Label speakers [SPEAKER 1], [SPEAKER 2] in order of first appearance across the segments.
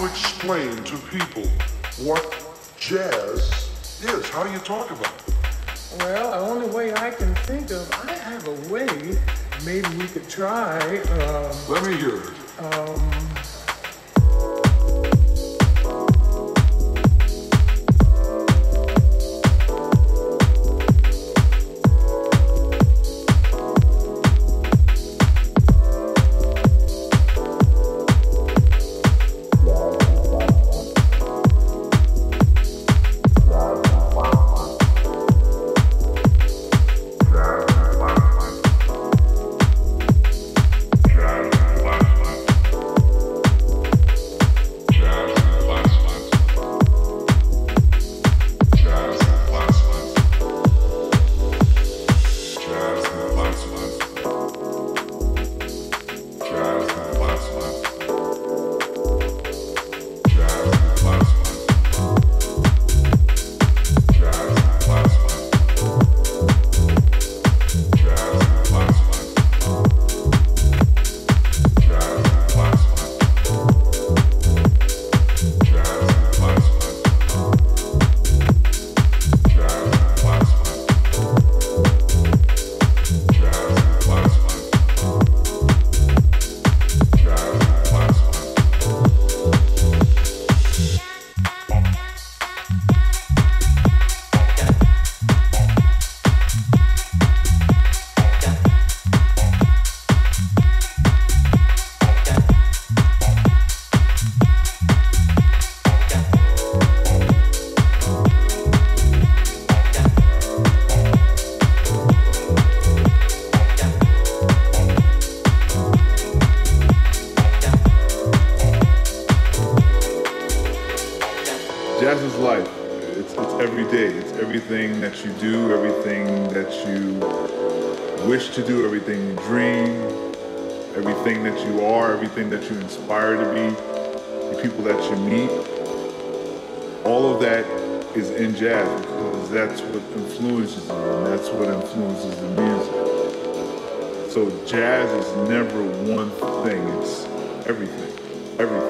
[SPEAKER 1] you explain to people what jazz is? How do you talk about it?
[SPEAKER 2] Well, the only way I can think of, I have a way. Maybe we could try. Um,
[SPEAKER 1] Let me hear it.
[SPEAKER 2] um,
[SPEAKER 3] wish to do, everything you dream, everything that you are, everything that you inspire to be, the people that you meet. All of that is in jazz because that's what influences you and that's what influences the music. So jazz is never one thing. It's everything, everything,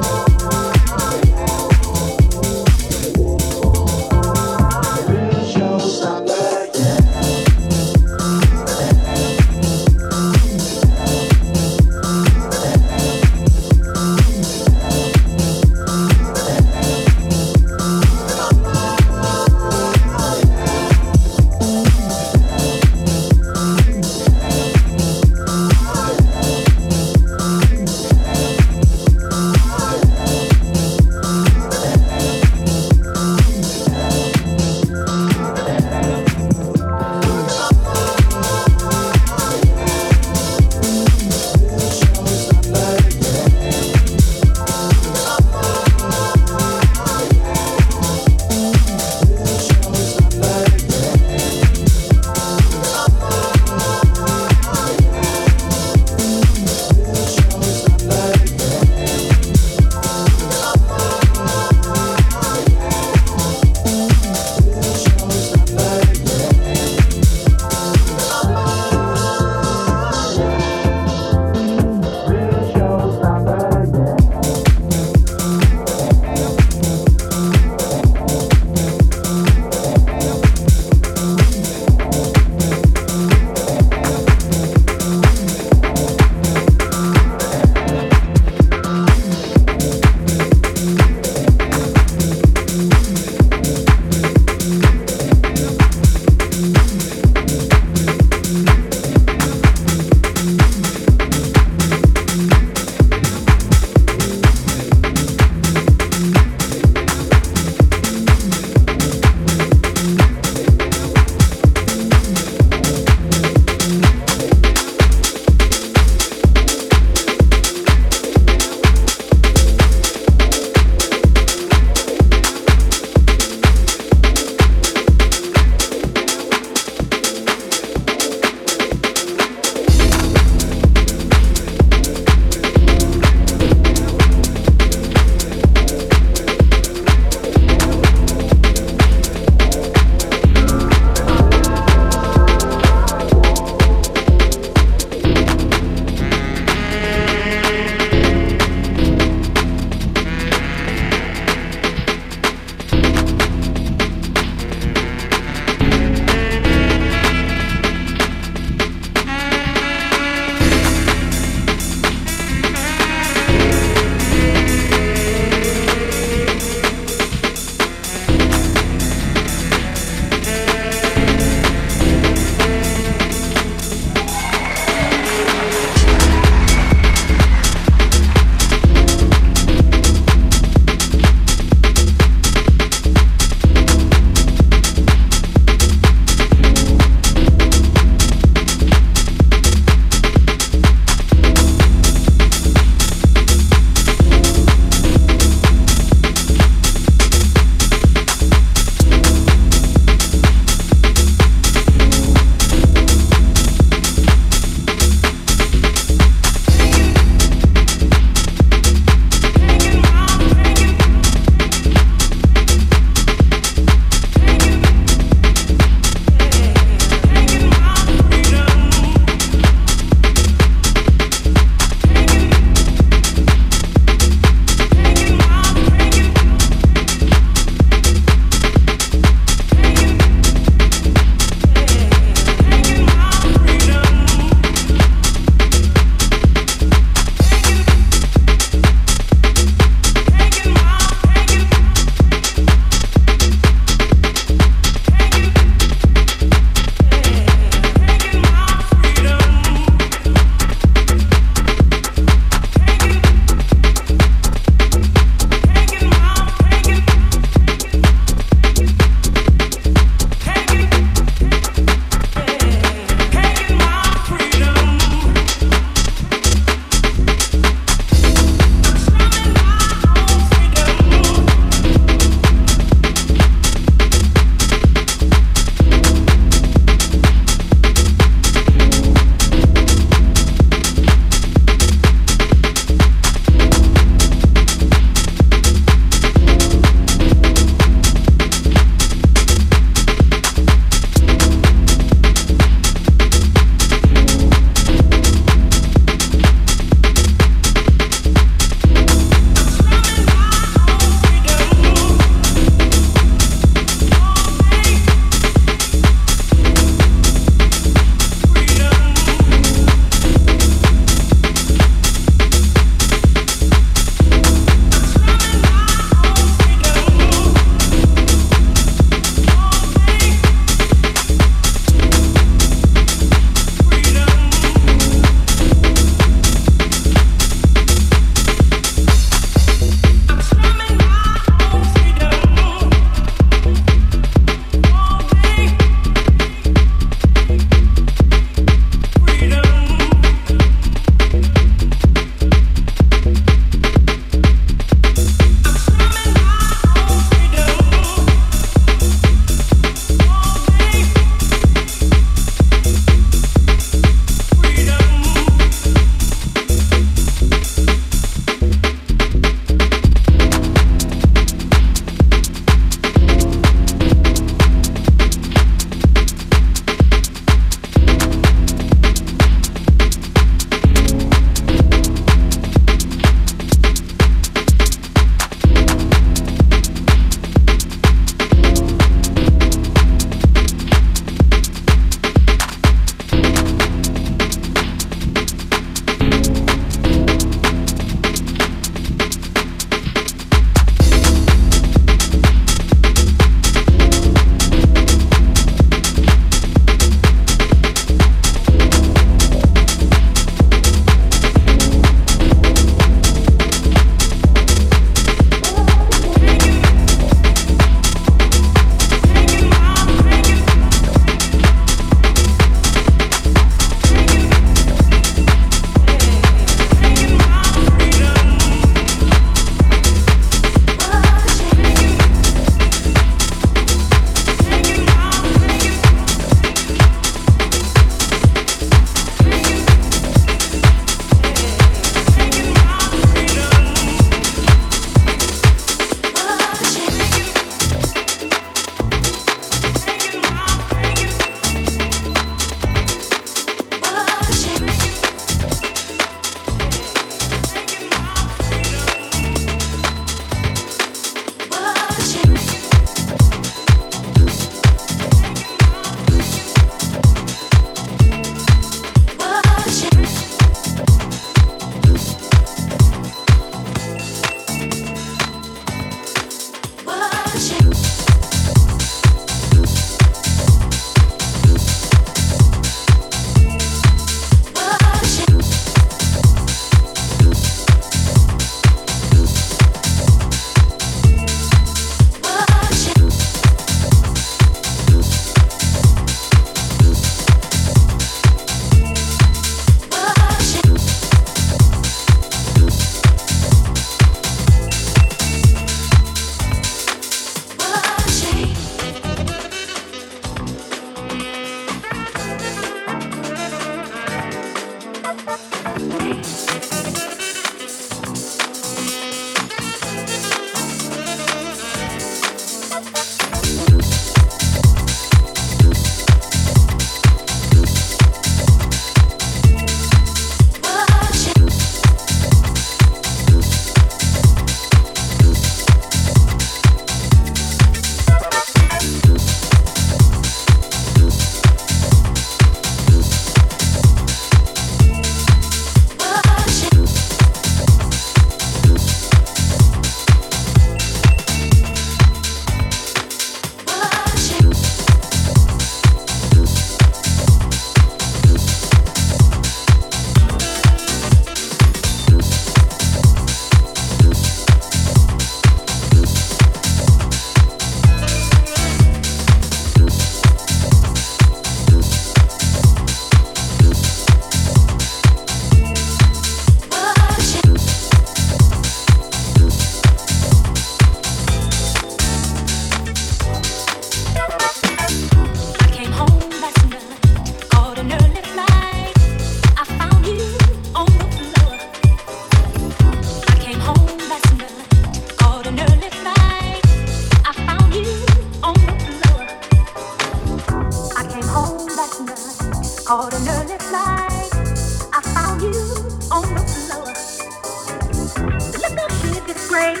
[SPEAKER 4] night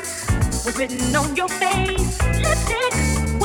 [SPEAKER 4] was written on your face. Lipstick.